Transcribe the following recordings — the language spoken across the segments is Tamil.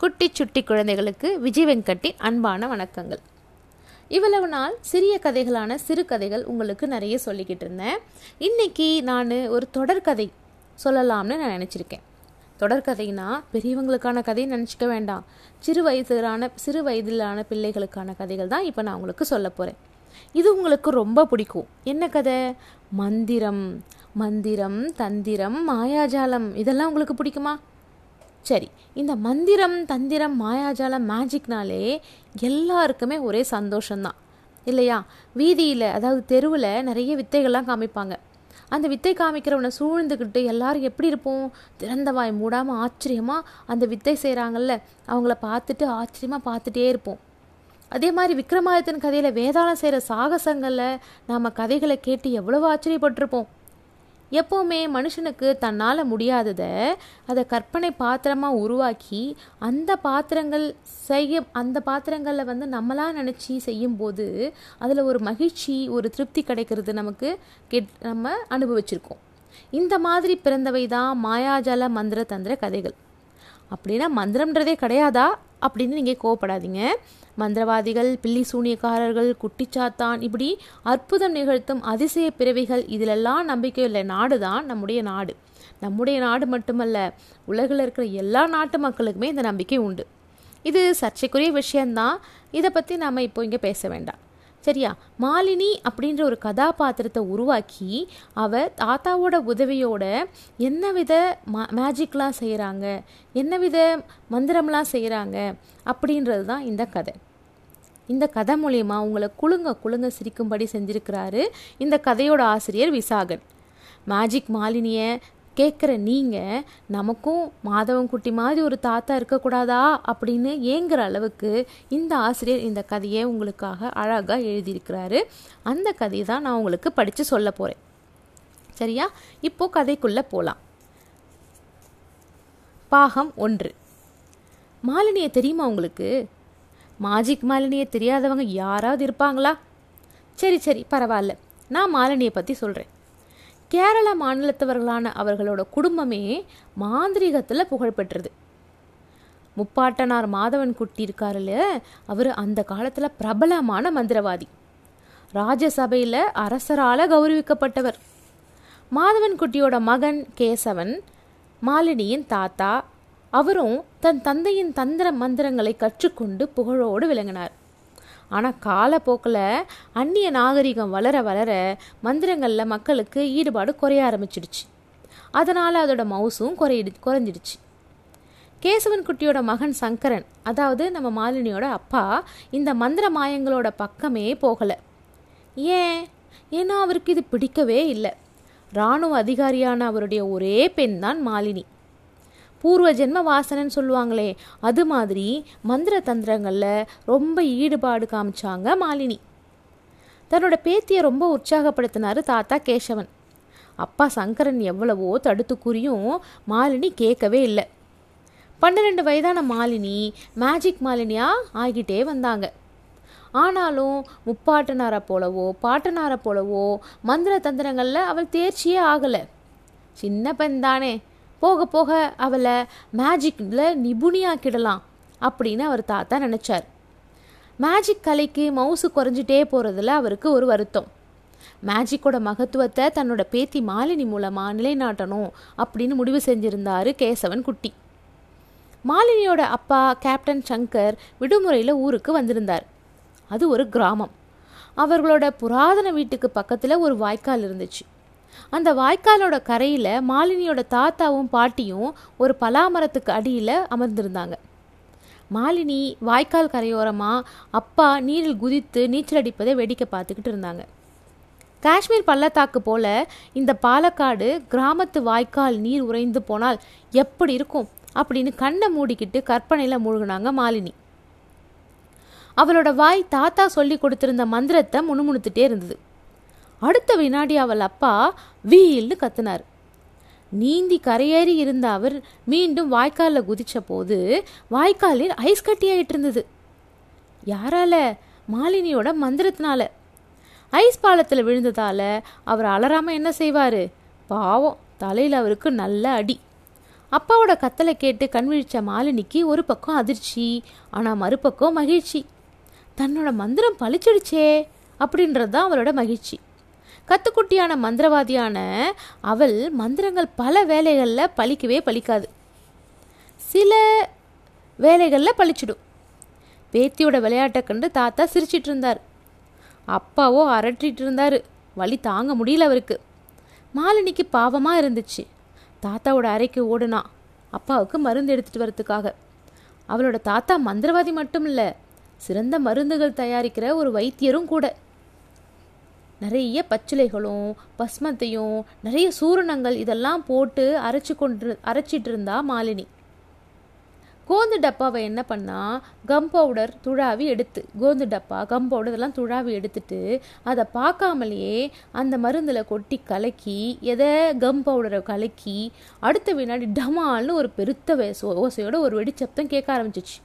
குட்டி சுட்டி குழந்தைகளுக்கு விஜய் வெங்கட்டின் அன்பான வணக்கங்கள். இவ்வளவு நாள் சிறிய கதைகளான சிறு கதைகள் உங்களுக்கு நிறைய சொல்லிக்கிட்டு இருந்தேன். இன்னைக்கு நான் ஒரு தொடர்கதை சொல்லலாம்னு நான் நினச்சிருக்கேன். தொடர்கதைனா பெரியவங்களுக்கான கதையை நினச்சிக்க வேண்டாம். சிறு வயதிலான சிறு வயதிலான பிள்ளைகளுக்கான கதைகள் தான் இப்போ நான் உங்களுக்கு சொல்ல போகிறேன் இது உங்களுக்கு ரொம்ப பிடிக்கும். என்ன கதை? மந்திரம் மந்திரம் தந்திரம் மாயாஜாலம் இதெல்லாம் உங்களுக்கு பிடிக்குமா? சரி இந்த மந்திரம் தந்திரம் மாயாஜாலம் மேஜிக்னாலே எல்லாருக்குமே ஒரே சந்தோஷம்தான். இல்லையா? வீதியில் அதாவது தெருவில் நிறைய வித்தைகள்லாம் காமிப்பாங்க. அந்த வித்தை காமிக்கிறவனை சூழ்ந்துக்கிட்டு எல்லாரும் எப்படி இருப்போம்? திறந்த வாய் மூடாமல் ஆச்சரியமாக அந்த வித்தை செய்கிறாங்கல்ல அவங்கள பார்த்துட்டு ஆச்சரியமாக பார்த்துட்டே இருப்போம். அதே மாதிரி விக்ரமாதித்தன் கதையில் வேதாளம் செய்கிற சாகசங்களில் நாம் கதைகளை கேட்டு எவ்வளவு ஆச்சரியப்பட்டிருப்போம். எப்போவுமே மனுஷனுக்கு தன்னால் முடியாததை அதை கற்பனை பாத்திரமாக உருவாக்கி அந்த பாத்திரங்கள் செய்ய அந்த பாத்திரங்களில் வந்து நம்மளாக நினச்சி செய்யும்போது அதில் ஒரு மகிழ்ச்சி ஒரு திருப்தி கிடைக்கிறது நமக்கு கெட் நம்ம அனுபவிச்சிருக்கோம். இந்த மாதிரி பிறந்தவை தான் மாயாஜால மந்திர தந்திர கதைகள். அப்படின்னா மந்திரம்ன்றதே கிடையாதா? அப்படின்னு நீங்கள் கோவப்படாதீங்க. மந்திரவாதிகள் பில்லி சூனியக்காரர்கள் குட்டிச்சாத்தான் இப்படி அற்புதம் நிகழ்த்தும் அதிசய பிறவிகள் இதிலெல்லாம் நம்பிக்கையுள்ள நாடு தான் நம்முடைய நாடு. நம்முடைய நாடு மட்டுமல்ல உலகில் இருக்கிற எல்லா நாட்டு மக்களுக்குமே இந்த நம்பிக்கை உண்டு. இது சர்ச்சைக்குரிய விஷயந்தான் இதை பற்றி நாம் இப்போ இங்கே பேச வேண்டாம். சரியா? மாலினி அப்படின்ற ஒரு கதாபாத்திரத்தை உருவாக்கி அவ தாத்தாவோட உதவியோட என்ன வித மா மேஜிக்லாம் செய்கிறாங்க என்ன வித மந்திரம்லாம் செய்கிறாங்க அப்படின்றது தான் இந்த கதை. இந்த கதை மூலயமா உங்களை குலுங்க குழுங்க சிரிக்கும்படி செஞ்சிருக்கிறாரு இந்த கதையோட ஆசிரியர் விசாகன். மேஜிக் மாலினியை கேட்குற நீங்கள் நமக்கும் மாதவன் குட்டி மாதிரி ஒரு தாத்தா இருக்கக்கூடாதா? அப்படின்னு ஏங்குற அளவுக்கு இந்த ஆசிரியர் இந்த கதையை உங்களுக்காக அழகாக எழுதியிருக்கிறாரு. அந்த கதையை தான் நான் உங்களுக்கு படித்து சொல்ல போகிறேன் சரியா? இப்போ கதைக்குள்ளே போகலாம் பாகம் ஒன்று. மாலினியை தெரியுமா உங்களுக்கு? மாஜிக் மாலினியை தெரியாதவங்க யாராவது இருப்பாங்களா? சரி சரி பரவாயில்ல. நான் மாலினியை பற்றி சொல்கிறேன் கேரள மாநிலத்தவர்களான அவர்களோட குடும்பமே மாந்திரீகத்தில் புகழ்பெற்றது முப்பாட்டனார் மாதவன் குட்டி இருக்காருல்ல அவர் அந்த காலத்தில் பிரபலமான மந்திரவாதி. ராஜசபையில் அரசரால் கௌரவிக்கப்பட்டவர். மாதவன் குட்டியோட மகன் கேசவன் மாலினியின் தாத்தா அவரும் தன் தந்தையின் தந்திர மந்திரங்களை கற்றுக்கொண்டு புகழோடு விளங்கினார். ஆனால் காலப்போக்கில் அந்நிய நாகரிகம் வளர வளர மந்திரங்களில் மக்களுக்கு ஈடுபாடு குறைய ஆரம்பிச்சிடுச்சு. அதனால் அதோட மவுசும் குறையிடு குறைஞ்சிடுச்சு. கேசவன் குட்டியோட மகன் சங்கரன் அதாவது நம்ம மாலினியோட அப்பா இந்த மந்திர மாயங்களோட பக்கமே போகலை. ஏன்? ஏன்னா அவருக்கு இது பிடிக்கவே இல்லை. இராணுவ அதிகாரியான அவருடைய ஒரே பெண் தான் மாலினி. பூர்வ ஜென்ம வாசனைன்னு சொல்லுவாங்களே அது மாதிரி மந்திர தந்திரங்களில் ரொம்ப ஈடுபாடு காமிச்சாங்க மாலினி. தன்னோட பேத்தியை ரொம்ப உற்சாகப்படுத்தினார் தாத்தா கேசவன். அப்பா சங்கரன் எவ்வளவோ தடுத்து கூறியும் மாலினி கேட்கவே இல்லை. பன்னிரெண்டு வயதான மாலினி மேஜிக் மாலினியாக ஆகிட்டே வந்தாங்க. ஆனாலும் முப்பாட்டனாரை போலவோ பாட்டனாரை போலவோ மந்திர தந்திரங்களில் அவள் தேர்ச்சியே ஆகலை. சின்ன பெண் தானே. போக போக அவளை மேஜிக்கில் நிபுணியாக்கிடலாம் அப்படின்னு அவர் தாத்தா நினச்சார். மேஜிக் கலைக்கு மவுசு குறைஞ்சிட்டே போகிறதுல அவருக்கு ஒரு வருத்தம். மேஜிக்கோட மகத்துவத்தை தன்னோட பேத்தி மாலினி மூலமாக நிலைநாட்டணும் அப்படின்னு முடிவு செஞ்சிருந்தாரு கேசவன் குட்டி. மாலினியோட அப்பா கேப்டன் சங்கர் விடுமுறையில் ஊருக்கு வந்திருந்தார். அது ஒரு கிராமம். அவர்களோட புராதன வீட்டுக்கு பக்கத்தில் ஒரு வாய்க்கால் இருந்துச்சு. அந்த வாய்க்காலோட கரையில் மாலினியோட தாத்தாவும் பாட்டியும் ஒரு பலாமரத்துக்கு அடியில் அமர்ந்திருந்தாங்க. மாலினி வாய்க்கால் கரையோரமாக அப்பா நீரில் குதித்து நீச்சல் அடிப்பதை வேடிக்கை பார்த்துக்கிட்டு இருந்தாங்க. காஷ்மீர் பள்ளத்தாக்கு போல இந்த பாலக்காடு கிராமத்து வாய்க்கால் நீர் உறைந்து போனால் எப்படி இருக்கும் அப்படின்னு கண்ணை மூடிக்கிட்டு கற்பனையில் மூழ்கினாங்க மாலினி. அவளோட வாய் தாத்தா சொல்லி கொடுத்திருந்த மந்திரத்தை முணுமுணுத்துட்டே இருந்தது. அடுத்த வினாடி அவள் அப்பா வீல்னு கத்துனார். நீந்தி கரையேறி இருந்த அவர் மீண்டும் வாய்க்காலில் குதித்த போது வாய்க்காலில் ஐஸ் கட்டியாயிட்டு இருந்தது. யாரால? மாலினியோட மந்திரத்தினால. ஐஸ் பாலத்தில் விழுந்ததால அவர் அலறாமல் என்ன செய்வார்? பாவம் தலையில் அவருக்கு நல்ல அடி. அப்பாவோட கத்தலை கேட்டு கண் விழிச்ச மாலினிக்கு ஒரு பக்கம் அதிர்ச்சி ஆனால் மறுபக்கம் மகிழ்ச்சி. தன்னோட மந்திரம் பழிச்சிடுச்சே அப்படின்றது தான் அவளோட மகிழ்ச்சி. கத்துக்குட்டியான மந்திரவாதியான அவள் மந்திரங்கள் பல வேலைகளில் பழிக்கவே பழிக்காது. சில வேலைகளில் பழிச்சிடும். பேத்தியோட விளையாட்டை கண்டு தாத்தா சிரிச்சிட்டு இருந்தார். அப்பாவோ அரட்டிட்டு இருந்தார். வழி தாங்க முடியல அவருக்கு. மாலினிக்கு பாவமாக இருந்துச்சு. தாத்தாவோட அறைக்கு ஓடுனா அப்பாவுக்கு மருந்து எடுத்துகிட்டு வரதுக்காக. அவளோட தாத்தா மந்திரவாதி மட்டும் இல்லை சிறந்த மருந்துகள் தயாரிக்கிற ஒரு வைத்தியரும் கூட. நிறைய பச்சிலைகளும் பஸ்மத்தையும் நிறைய சூரணங்கள் இதெல்லாம் போட்டு அரைச்சி கொண்டு அரைச்சிட்டு இருந்தா மாலினி. கோந்து டப்பாவை என்ன பண்ணா கம் பவுடர் துழாவி எடுத்து கோந்து டப்பா கம் பவுடர் இதெல்லாம் துழாவி எடுத்துட்டு அதை பார்க்காமலேயே அந்த மருந்தில் கொட்டி கலக்கி எதை கம் பவுடரை கலக்கி அடுத்த வினாடி டமால்னு ஒரு பெருத்த ஓசையோட ஒரு வெடிச்சப்தம் கேட்க ஆரம்பிச்சிச்சு.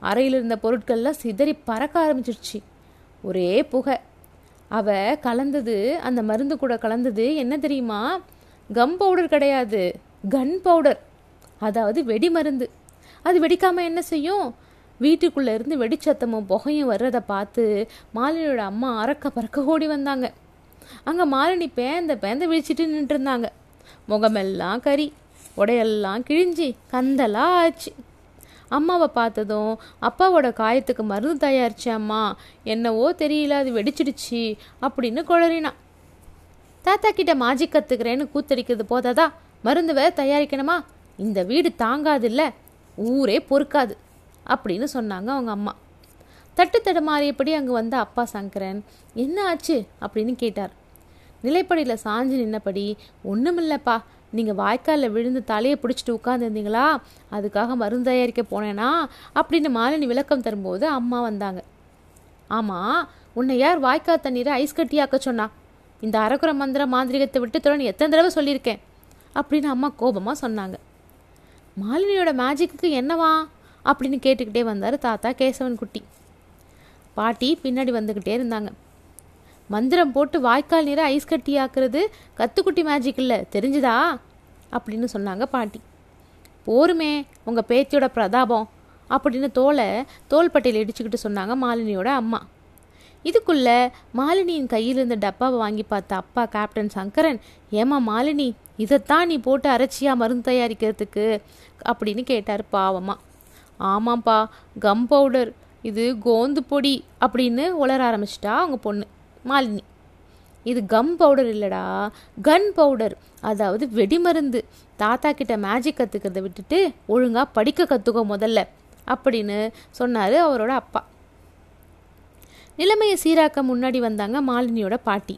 அறையில் இருந்த பொருட்கள்லாம் சிதறி பறக்க ஆரம்பிச்சிருச்சு. ஒரே புகை. அவ கலந்தது அந்த மருந்து கூட கலந்தது என்ன தெரியுமா? கம் பவுடர் கிடையாது. கன் பவுடர் அதாவது வெடி மருந்து. அது வெடிக்காமல் என்ன செய்யும்? வீட்டுக்குள்ளே இருந்து வெடிச்சத்தமும் புகையும் வர்றதை பார்த்து மாலினியோட அம்மா அறக்க பறக்க ஓடி வந்தாங்க. அங்கே மாலினி பேந்த பேந்த விழிச்சிட்டு நின்றுருந்தாங்க முகமெல்லாம் கறி உடையெல்லாம் கிழிஞ்சி கந்தலா ஆச்சு. அம்மாவை பார்த்ததும் அப்பாவோட காயத்துக்கு மருந்து தயாரிச்சு அம்மா. என்னவோ தெரியல அது வெடிச்சிடுச்சு அப்படின்னு குளறினான் தாத்தா கிட்ட மாஜிக் கத்துக்கிறேன்னு கூத்தடிக்கிறது போதாதா? மருந்து வேற தயாரிக்கணுமா? இந்த வீடு தாங்காது இல்லை ஊரே பொறுக்காது அப்படின்னு சொன்னாங்க அவங்க அம்மா. தட்டு தடுமாறியபடி அங்கே வந்த அப்பா சங்கரன் என்ன ஆச்சு? அப்படின்னு கேட்டார். நிலைப்படியில் சாஞ்சு நின்னபடி ஒன்றுமில்லப்பா நீங்கள் வாய்க்காலில் விழுந்து தலையை பிடிச்சிட்டு உட்காந்துருந்தீங்களா அதுக்காக மருந்து தயாரிக்க போனேனா? அப்படின்னு மாலினி விளக்கம் தரும்போது அம்மா வந்தாங்க. ஆமாம் உன்னை யார் வாய்க்கால் தண்ணீரை ஐஸ் கட்டியாக்க சொன்னா? இந்த அரக்குற மந்திர மாந்திரிகத்தை விட்டு தொடர்ந்து எத்தனை தடவை சொல்லியிருக்கேன்? அப்படின்னு அம்மா கோபமாக சொன்னாங்க. மாலினியோட மேஜிக்கு என்னவா? அப்படின்னு கேட்டுக்கிட்டே வந்தார் தாத்தா கேசவன் குட்டி. பாட்டி பின்னாடி வந்துக்கிட்டே இருந்தாங்க. மந்திரம் போட்டு வாய்க்கால் நீரை ஐஸ் கட்டி ஆக்குறது கத்துக்குட்டி மேஜிக் இல்லை. தெரிஞ்சுதா? அப்படின்னு சொன்னாங்க பாட்டி. போருமே உங்கள் பேத்தியோட பிரதாபம் அப்படின்னு தோலை தோள்பட்டையில் இடிச்சுக்கிட்டு சொன்னாங்க மாலினியோட அம்மா. இதுக்குள்ள மாலினியின் கையில் இருந்த டப்பாவை வாங்கி பார்த்த அப்பா கேப்டன் சங்கரன் ஏமா மாலினி இதைத்தான் நீ போட்டு அரைச்சியா மருந்து தயாரிக்கிறதுக்கு? அப்படின்னு கேட்டார் பாவமா. ஆமாம்ப்பா கம் பவுடர் இது கோந்து பொடி அப்படின்னு உளர ஆரம்பிச்சிட்டா அவங்க பொண்ணு. மாலினி. இது கம் பவுடர் இல்லைடா. கன் பவுடர் அதாவது வெடிமருந்து. தாத்தா கிட்ட மேஜிக் கற்றுக்கிறத விட்டுட்டு ஒழுங்காக படிக்க கற்றுக்கோ முதல்ல அப்படின்னு சொன்னார் அவரோட அப்பா. நிலைமையை சீராக்க முன்னாடி வந்தாங்க மாலினியோட பாட்டி.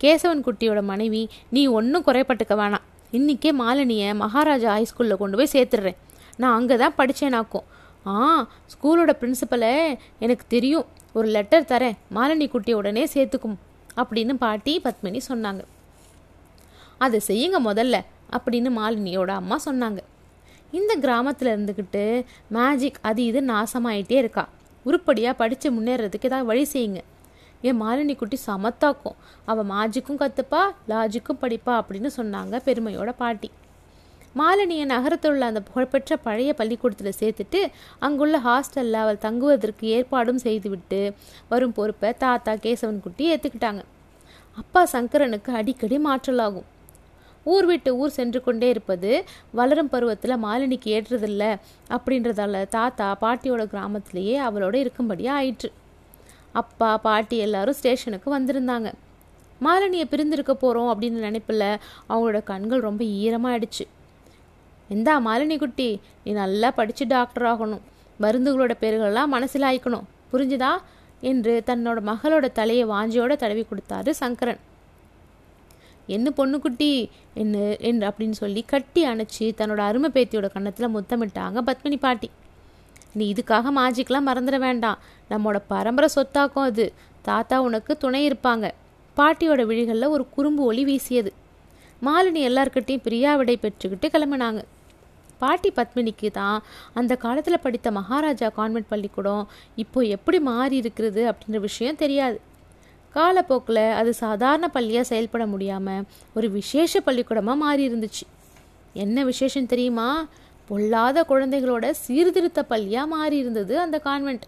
கேசவன் குட்டியோட மனைவி நீ ஒன்றும் குறைப்பட்டுக்க வேணாம். இன்றைக்கே மாலினியை மகாராஜா ஹைஸ்கூலில் கொண்டு போய் சேர்த்துடுறேன். நான் அங்கே தான் படித்தேனாக்கும் ஆ ஸ்கூலோட பிரின்சிபலை எனக்கு தெரியும். ஒரு லெட்டர் தரேன். மாலினி குட்டியை உடனே சேர்த்துக்கும் அப்படின்னு பாட்டி பத்மினி சொன்னாங்க. அதை செய்யுங்க முதல்ல அப்படின்னு மாலினியோட அம்மா சொன்னாங்க. இந்த கிராமத்தில் இருந்துக்கிட்டு மேஜிக் அது இது நாசமாயிட்டே இருக்கா. உருப்படியாக படித்து முன்னேறதுக்கு ஏதாவது வழி செய்யுங்க. என் மாலினி குட்டி சமத்தாக்கும். அவள் மாஜிக்கும் கற்றுப்பா லாஜிக்கும் படிப்பா அப்படின்னு சொன்னாங்க பெருமையோட பாட்டி. மாலினியை நகரத்தில் உள்ள அந்த புகழ்பெற்ற பழைய பள்ளிக்கூடத்தில் சேர்த்துட்டு அங்குள்ள ஹாஸ்டலில் அவள் தங்குவதற்கு ஏற்பாடும் செய்துவிட்டு வரும் பொறுப்பை தாத்தா கேசவன் குட்டி ஏற்றுக்கிட்டாங்க அப்பா சங்கரனுக்கு அடிக்கடி மாற்றலாகும். ஊர் விட்டு ஊர் சென்று கொண்டே இருப்பது வளரும் பருவத்தில் மாலினிக்கு ஏற்றதில்ல அப்படின்றதால தாத்தா பாட்டியோட கிராமத்திலேயே அவளோட இருக்கும்படியாக ஆயிற்று. அப்பா பாட்டி எல்லாரும் ஸ்டேஷனுக்கு வந்திருந்தாங்க. மாலினியை பிரிந்திருக்க போகிறோம் அப்படின்னு நினைப்பில் அவங்களோட கண்கள் ரொம்ப ஈரமாக ஆயிடுச்சு இந்தா மாலினி குட்டி நீ நல்லா படித்து டாக்டர் ஆகணும். மருந்துகளோட பேர்களெல்லாம் மனசில் ஆயிக்கணும். புரிஞ்சுதா? என்று தன்னோட மகளோட தலையை வாஞ்சியோட தடவி கொடுத்தாரு சங்கரன். என்ன பொண்ணுக்குட்டி என்ன என்று அப்படின்னு சொல்லி கட்டி அணைச்சி தன்னோட அருமை பேத்தியோட கன்னத்தில் முத்தமிட்டாங்க பத்மினி பாட்டி. நீ இதுக்காக மாஜிக்கெலாம் மறந்துட வேண்டாம். நம்மோட பரம்பரை சொத்தாக்கும் அது. தாத்தா உனக்கு துணை இருப்பாங்க. பாட்டியோட விழிகளில் ஒரு குறும்பு ஒளி வீசியது. மாலினி எல்லார்கிட்டையும் பிரியா விடை பெற்றுக்கிட்டு கிளம்பினாங்க. பாட்டி பத்மினிக்கு தான் அந்த காலத்தில் படித்த மகாராஜா கான்வென்ட் பள்ளிக்கூடம் இப்போ எப்படி மாறி இருக்கிறது அப்படின்ற விஷயம் தெரியாது. காலப்போக்கில் அது சாதாரண பள்ளியாக செயல்பட முடியாமல் ஒரு விசேஷ பள்ளிக்கூடமாக மாறி இருந்துச்சு. என்ன விசேஷம் தெரியுமா? பொல்லாத குழந்தைகளோட சீர்திருத்த பள்ளியாக மாறி இருந்தது அந்த கான்வெண்ட்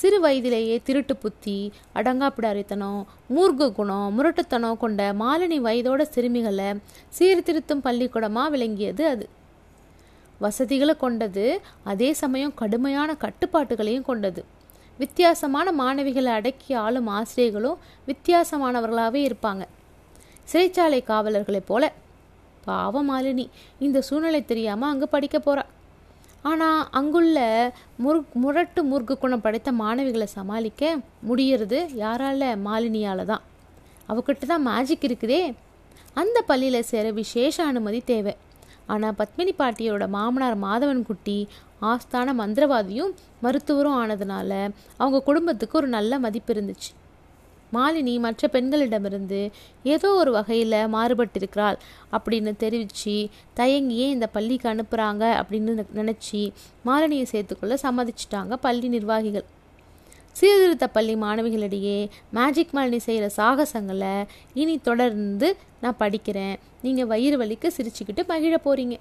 சிறு வயதிலேயே திருட்டு புத்தி அடங்காப்பிடாரித்தனம் மூர்க்க குணம் முரட்டுத்தனம் கொண்ட மாலினி வயதோட சிறுமிகளை சீர்திருத்தும் பள்ளிக்கூடமாக விளங்கியது அது. வசதிகளை கொண்டது அதே சமயம் கடுமையான கட்டுப்பாட்டுகளையும் கொண்டது. வித்தியாசமான மாணவிகளை அடக்கி ஆளும் ஆசிரியர்களும் வித்தியாசமானவர்களாகவே இருப்பாங்க. சிறைச்சாலை காவலர்களைப் போல. பாவ மாலினி இந்த சூழ்நிலை தெரியாமல் அங்கே படிக்க போகிறா ஆனால் அங்குள்ள முரு முரட்டு முருகு குணம் படைத்த மாணவிகளை சமாளிக்க முடியறது யாரால? மாலினியால் தான். அவகிட்ட தான் மேஜிக் இருக்குதே. அந்த பள்ளியில் சேர விசேஷ அனுமதி தேவை. ஆனால் பத்மினி பாட்டியோட மாமனார் மாதவன் குட்டி ஆஸ்தான மந்திரவாதியும் மருத்துவரும் ஆனதுனால அவங்க குடும்பத்துக்கு ஒரு நல்ல மதிப்பு இருந்துச்சு. மாலினி மற்ற பெண்களிடமிருந்து ஏதோ ஒரு வகையில் மாறுபட்டிருக்கிறாள் அப்படின்னு தெரிவித்து தயங்கியே இந்த பள்ளிக்கு அனுப்புகிறாங்க அப்படின்னு நினச்சி மாலினியை சேர்த்துக்கொள்ள சம்மதிச்சிட்டாங்க பள்ளி நிர்வாகிகள். சீர்திருத்த பள்ளி மாணவிகளிடையே மேஜிக் மாலினி செய்கிற சாகசங்களை இனி தொடர்ந்து நான் படிக்கிறேன். நீங்கள் வயிறு வலிக்கு சிரிச்சுக்கிட்டு மகிழ போகிறீங்க